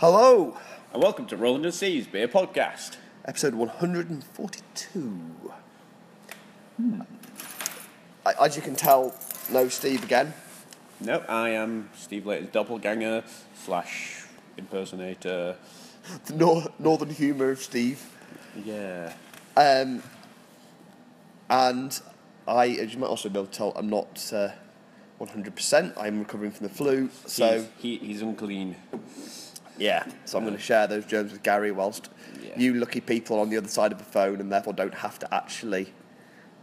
Hello, And welcome to Rolling the Seas Beer Podcast. episode 142. I, as you can tell, no Steve again. No, I am Steve Layton's doppelganger slash impersonator. The nor- northern humour of Steve. Yeah. Um, and I, as you might also be able to tell, I'm not uh, 100%. I'm recovering from the flu. So, he's, he, he's unclean. Yeah, so I'm going to share those germs with Gary whilst Yeah. you lucky people are on the other side of the phone and therefore don't have to actually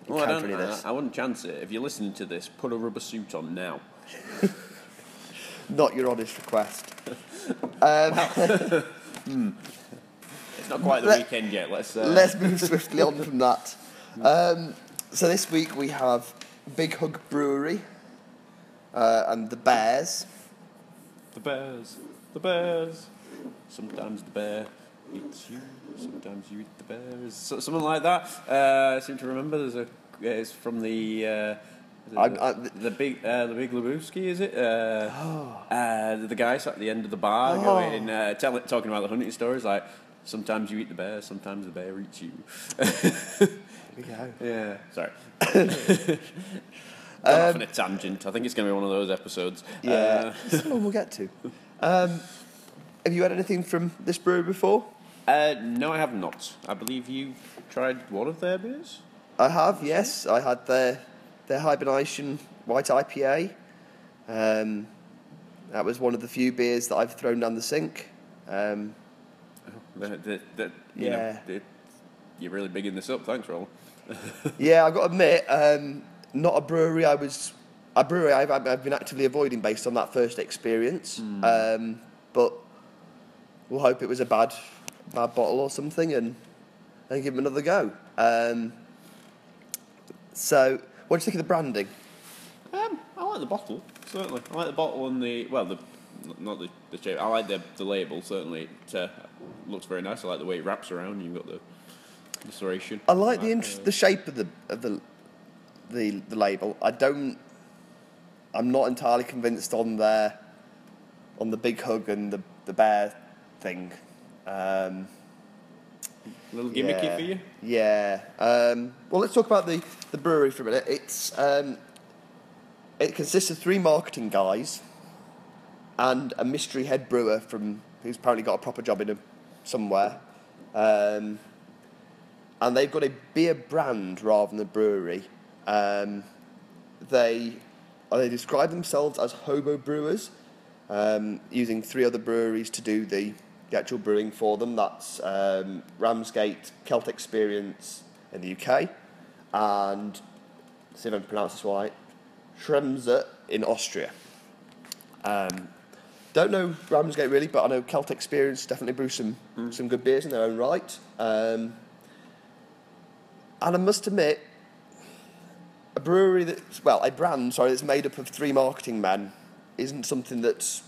Well, I, encounter don't, any of this. I, I wouldn't chance it. If you're listening to this, put a rubber suit on now. Not your honest request. Um, It's not quite the Let- weekend yet. Let's. Uh, Let's move swiftly on from that. Um, so this week we have Big Hug Brewery uh, and the Bears. The bears. The bears. Sometimes the bear eats you. Sometimes you eat the bear. So, something like that. Uh, I seem to remember. There's a. It's from the. Uh, the, I'm- I- the big, uh, the big Lebowski, is it? Uh, uh, the guy sat at the end of the bar, going, uh, tell, talking about the hunting stories, like sometimes you eat the bear, sometimes the bear eats you. There we go. yeah, sorry. Gone off on a tangent. I think it's going to be one of those episodes. Yeah, someone we'll get to. Um, have you had anything from this brewery before? Uh, no, I have not. I believe you tried one of their beers. I have, yes. I had their their hibernation white IPA. Um, that was one of the few beers that I've thrown down the sink. Um, The, the, the, you Yeah. know, you're really bigging this up. Thanks, Roll. yeah, I've got to admit, um, not a brewery I was. A brewery I've, I've I've been actively avoiding based on that first experience. Um, but we'll hope it was a bad, bad bottle or something, and and give them another go. Um, so, what do you think of the branding? Um, I like the bottle. Certainly, I like the bottle and the well, the not the, the shape. I like the the label. Certainly, it uh, looks very nice. I like the way it wraps around. You've got the the serration. I like the Uh, the shape of the of the the the label. I don't. I'm not entirely convinced on their on the big hug and the the bear thing. Um, a little gimmicky yeah, for you. Yeah. Um, well, let's talk about the the brewery for a minute. It's um, it consists of three marketing guys and a mystery head brewer from who's apparently got a proper job in a, somewhere. Um, and they've got a beer brand rather than a brewery. Um, they they describe themselves as hobo brewers, um, using three other breweries to do the, the actual brewing for them. That's um, Ramsgate, Celtic Experience in the UK, and see if I can pronounce this right, Schremser in Austria. Um, don't know Ramsgate really, but I know Celtic Experience definitely brew some some good beers in their own right. Um, and I must admit, a brewery that's well, a brand sorry that's made up of three marketing men isn't something that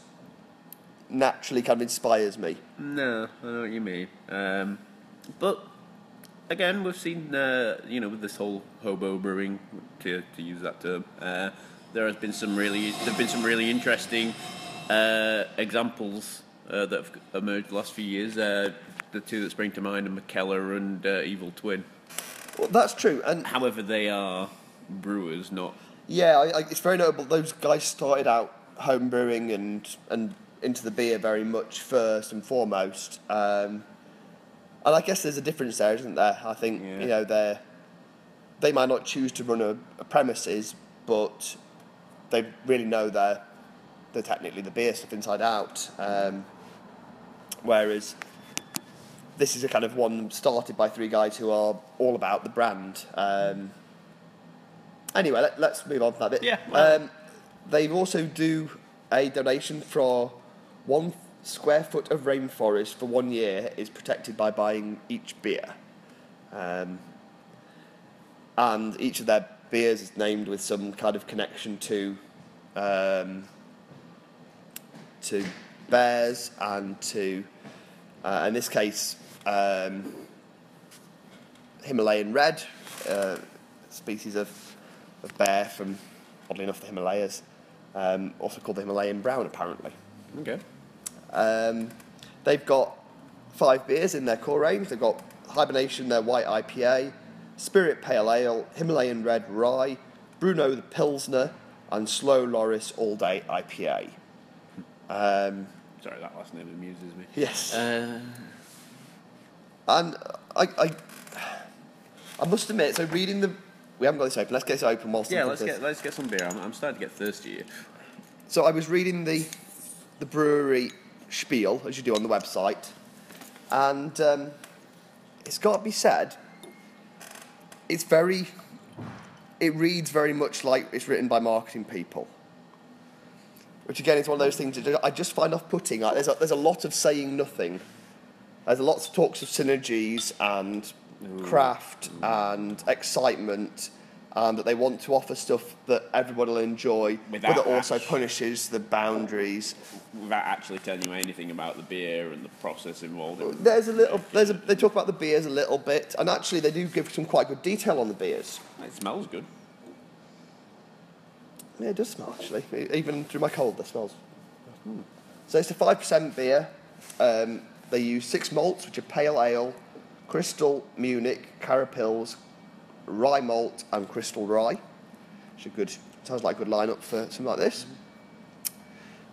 naturally kind of inspires me. No, I know what you mean. Um, but again, we've seen, uh, you know, with this whole hobo brewing, to, to use that term, uh, there has been some really, there've been some really interesting uh, examples uh, that have emerged the last few years. Uh, the two that spring to mind are Mikkeller and uh, Evil Twin. Well, that's true, and However, they are brewers, not. Yeah, I, I, it's very notable. Those guys started out home brewing and and into the beer very much first and foremost. Um, and I guess there's a difference there, isn't there? I think Yeah. you know they they might not choose to run a, a premises, but they really know their they're technically the beer stuff inside out. Um, whereas this is a kind of one started by three guys who are all about the brand. Um, anyway, let, us move on from that bit. Yeah, well- Um, they also do a donation for one square foot of rainforest for one year is protected by buying each beer. Um, and each of their beers is named with some kind of connection to um, to bears and to, uh, in this case, um, Himalayan red, uh, species of, of bear from, oddly enough, the Himalayas, um, also called the Himalayan brown, apparently. Okay. Um, They've got five beers in their core range. They've got Hibernation, their white IPA, Spirit Pale Ale, Himalayan Red Rye, Bruno the Pilsner, and Slow Loris All Day IPA. Um, Sorry, that last name amuses me. yes. Uh, And I, I, I must admit, so reading the, we haven't got this open. Let's get this open whilst. yeah, let's get let's get some beer. I'm, I'm starting to get thirsty here. So I was reading the, the brewery spiel as you do on the website, and um, it's got to be said, it's very, it reads very much like it's written by marketing people. Which again is one of those things that I just find off-putting. Like there's a, there's a lot of saying nothing. There's a lots of talks of synergies and craft and excitement, and that they want to offer stuff that everybody will enjoy, Without but that also that. punishes the boundaries. Without actually telling you anything about the beer and the process involved. In There's a little. There's a, they talk about the beers a little bit, and actually they do give some quite good detail on the beers. it smells good. Yeah, it does smell actually. Even through my cold, it smells. So it's a five percent beer. Um, they use six malts, which are pale ale, crystal Munich, carapils, rye malt, and crystal rye. Which are good. Sounds like a good lineup for something like this.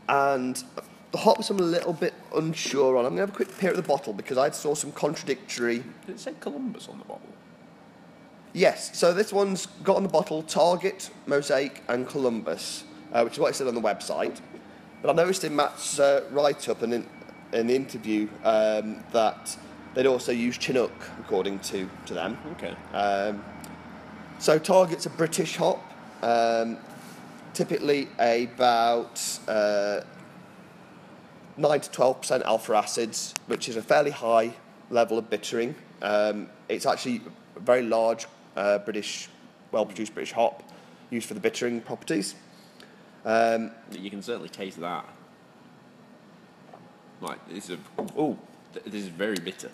And the hops I'm a little bit unsure on. I'm gonna have a quick peer at the bottle because I saw some contradictory Did it say Columbus on the bottle? Yes, so this one's got on the bottle Target, Mosaic, and Columbus, uh, which is what it said on the website. But I noticed in Matt's uh, write up and in, in the interview um, that they'd also used Chinook, according to, to them. Okay. Um, so Target's a British hop, um, typically about uh, 9 to 12% alpha acids, which is a fairly high level of bittering. Um, it's actually a very large uh, British, well-produced British hop used for the bittering properties. Um, You can certainly taste that. Like this is a oh, th- this is very bitter,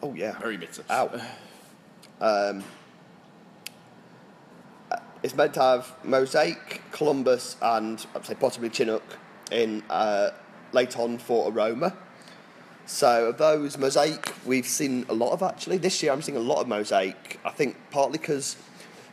oh yeah, very bitter. Ow. Um, it's meant to have Mosaic, Columbus, and I'd say possibly Chinook in uh, late on for aroma. So of those Mosaic, we've seen a lot of actually. This year, I'm seeing a lot of Mosaic. I think partly because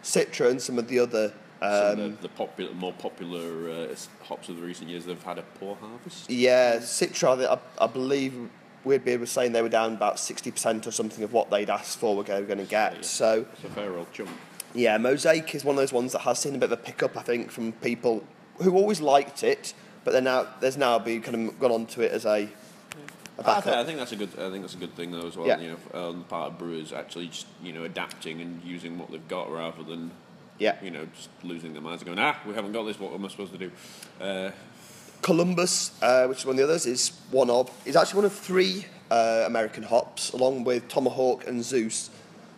Citra and some of the other. Um, of the, the popular, more popular uh, hops of the recent years, they've had a poor harvest. yeah, Citra, I, I believe Weirdbeard was saying they were down about 60% or something of what they'd asked for, were going to get. So It's a fair old chunk. Yeah, Mosaic is one of those ones that has seen a bit of a pickup, I think, from people who always liked it, but then now there's now been kind of gone onto it as a, a I, th- I think that's a good. I think that's a good thing though as well. Yeah. You know, on the part of brewers actually just you know adapting and using what they've got rather than Yeah. you know just losing their minds and going ah we haven't got this. What am I supposed to do? Uh, Columbus, uh, which is one of the others, is one of is actually one of three uh, American hops, along with Tomahawk and Zeus,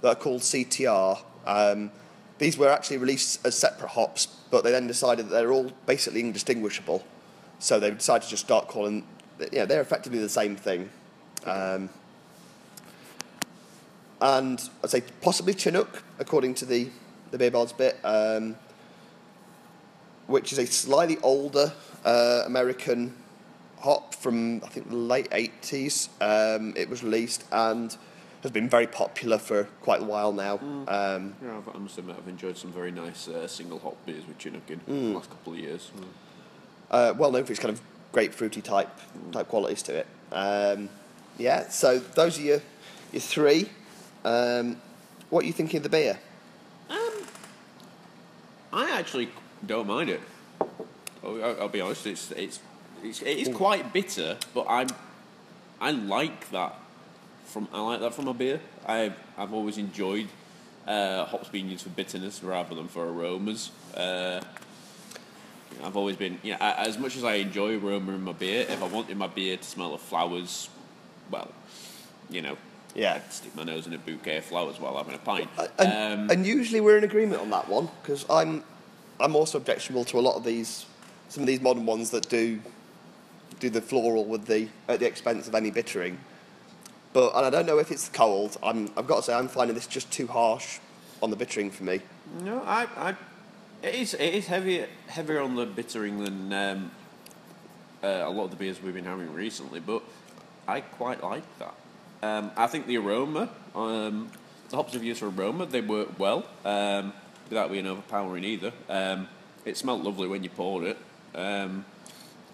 that are called CTR. Um, these were actually released as separate hops, but they then decided that they're all basically indistinguishable, so they decided to just start calling. Yeah, they're effectively the same thing. Um, and I'd say possibly Chinook, according to the the Beerbods bit. Um, which is a slightly older uh, American hop from I think the late eighties. Um, it was released and has been very popular for quite a while now. Um, yeah, I've- must admit I've enjoyed some very nice uh, single hop beers with Chinook in the last couple of years. uh, well known for its kind of grapefruity type type qualities to it. Um, yeah, so those are your your three. Um, what are you thinking of the beer? I actually don't mind it. I'll, I'll- I'll be honest. It's it's, it's it is quite bitter, but I'm I like that from I like that from a beer. I I've always enjoyed uh, hops being used for bitterness rather than for aromas. Uh, I've always been yeah. a- As much as I enjoy aroma in my beer, if I wanted my beer to smell of flowers, well, you know, Yeah. I'd stick my nose in a bouquet of flowers while having a pint. And, um, and usually we're in agreement on that one because I'm I'm also objectionable to a lot of these some of these modern ones that do do the floral with the at the expense of any bittering. But and I don't know if it's cold. I'm I've got to say I'm finding this just too harsh on the bittering for me. No, I, I, it is it is heavier heavier on the bittering than um, uh, a lot of the beers we've been having recently. But I quite like that. Um, I think the aroma, um, the hops of used for aroma, they work well um, without being overpowering either. Um, it smelled lovely when you poured it, um,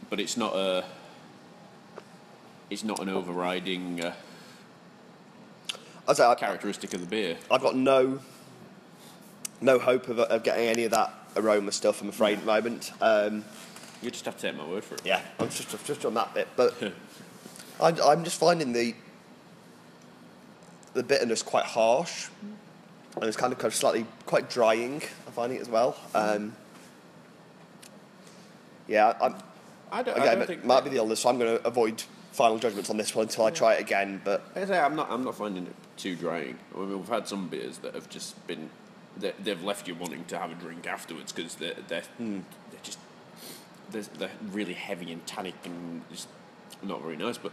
but it's not a. It's not an overriding uh, I say, I, characteristic of the beer. I've got no no hope of, of getting any of that aroma stuff. I'm afraid at the moment. Um, You just have to take my word for it. yeah, I'm just just on that bit, but I, I'm just finding the the bitterness quite harsh, and it's kind of, kind of slightly quite drying. I'm finding it as well. Um, yeah, I'm, I don't, I don't it think might be the illness, so I'm going to avoid final judgments on this one until I try it again. But Like I say, I'm not. I'm not finding it too drying. I mean, we've had some beers that have just been. they- They've left you wanting to have a drink afterwards because they're they're, they're just they're, they're really heavy and tannic and just not very nice. But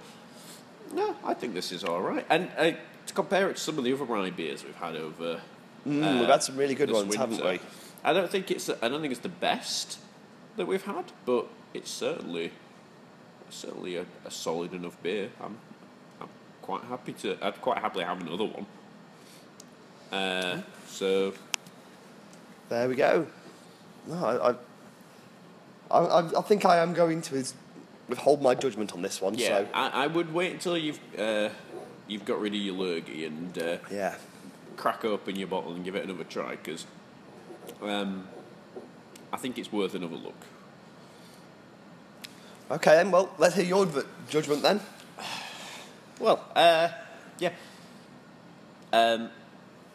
no, I think this is all right. And uh, to compare it to some of the other rye beers we've had over, Mm, we've had some really good ones, haven't we? I don't think it's. I don't think it's the best that we've had, but it's certainly certainly a, a solid enough beer. I'm I'm quite happy to. I'd quite happily have another one. Uh, so There we go. No, I, I, I, I think I am going to withhold my judgment on this one. yeah, So I, I would wait until you've uh, you've got rid of your lurgy and uh, yeah, crack open your bottle and give it another try because um, I think it's worth another look. Okay then. Well, let's hear your judgment then. Well, uh, yeah. Um,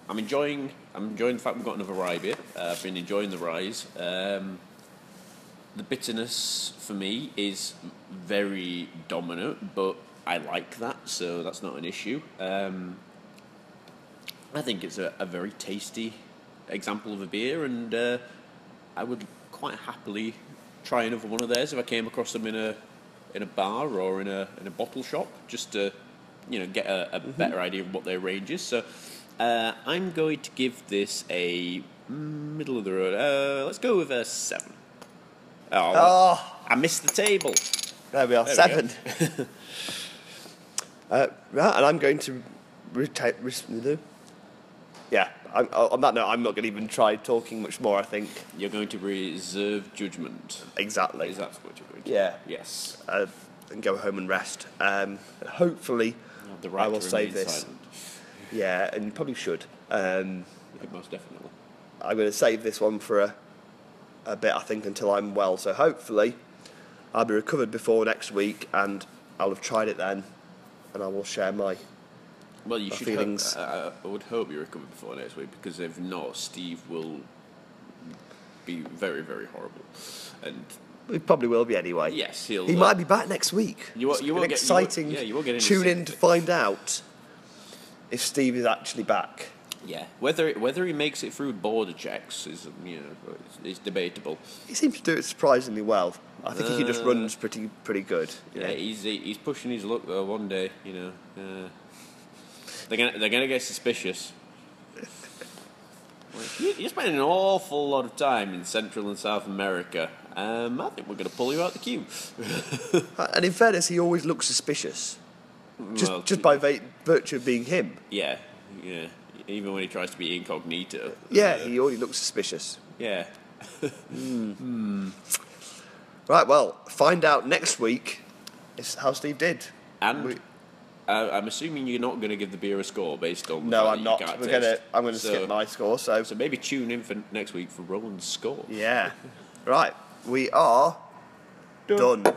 I'm enjoying. I'm enjoying the fact we've got another rye beer. Uh, I've been enjoying the ryes. Um, the bitterness for me is very dominant, but I like that, so that's not an issue. Um, I think it's a, a very tasty example of a beer, and uh, I would quite happily try another one of theirs if I came across them in a in a bar or in a in a bottle shop, just to you know get a, a better idea of what their range is. So uh, I'm going to give this a middle of the road. Uh, let's go with a seven. Oh, Oh, I missed the table. there we are, There we seven. uh, right, and I'm going to retake. Re- yeah, I'm, on that note, I'm not going to even try talking much more. I think You're going to reserve judgment. exactly. Is that what you're going to? Yeah. Yes. Uh, and go home and rest. Um, and hopefully, right I will save this. silent. Yeah, and you probably should. Um, Yeah, most definitely. I'm going to save this one for a, a bit, I think, until I'm well. So hopefully, I'll be recovered before next week, and I'll have tried it then, and I will share my. Well, you should. feelings. Hope, uh, I would hope you recover before next week because if not, Steve will be very, very horrible. And he probably will be anyway. yes, he'll. He uh, might be back next week. You won't- you won't get- you won't- exciting. yeah, you won't get Tune in to find out if Steve is actually back. Yeah, whether whether he makes it through border checks is you know it's debatable. He seems to do it surprisingly well. I think he just Uh, runs pretty pretty good. Yeah, know. he's he's pushing his luck though. One day, you know, uh, they're gonna they're gonna get suspicious. Like, you, you're spending an awful lot of time in Central and South America. Um, I think we're going to pull you out the queue. And in fairness, he always looks suspicious, just Well, just by va- virtue of being him. Yeah, yeah. Even when he tries to be incognito. Yeah, Uh, he already looks suspicious. yeah. Right, well, find out next week is how Steve did. And We- uh, I'm assuming you're not going to give the beer a score based on. The no, I'm not. We're gonna. I'm gonna So- skip my score. So, So maybe tune in for next week for Roland's score. yeah, right. We are Done. done.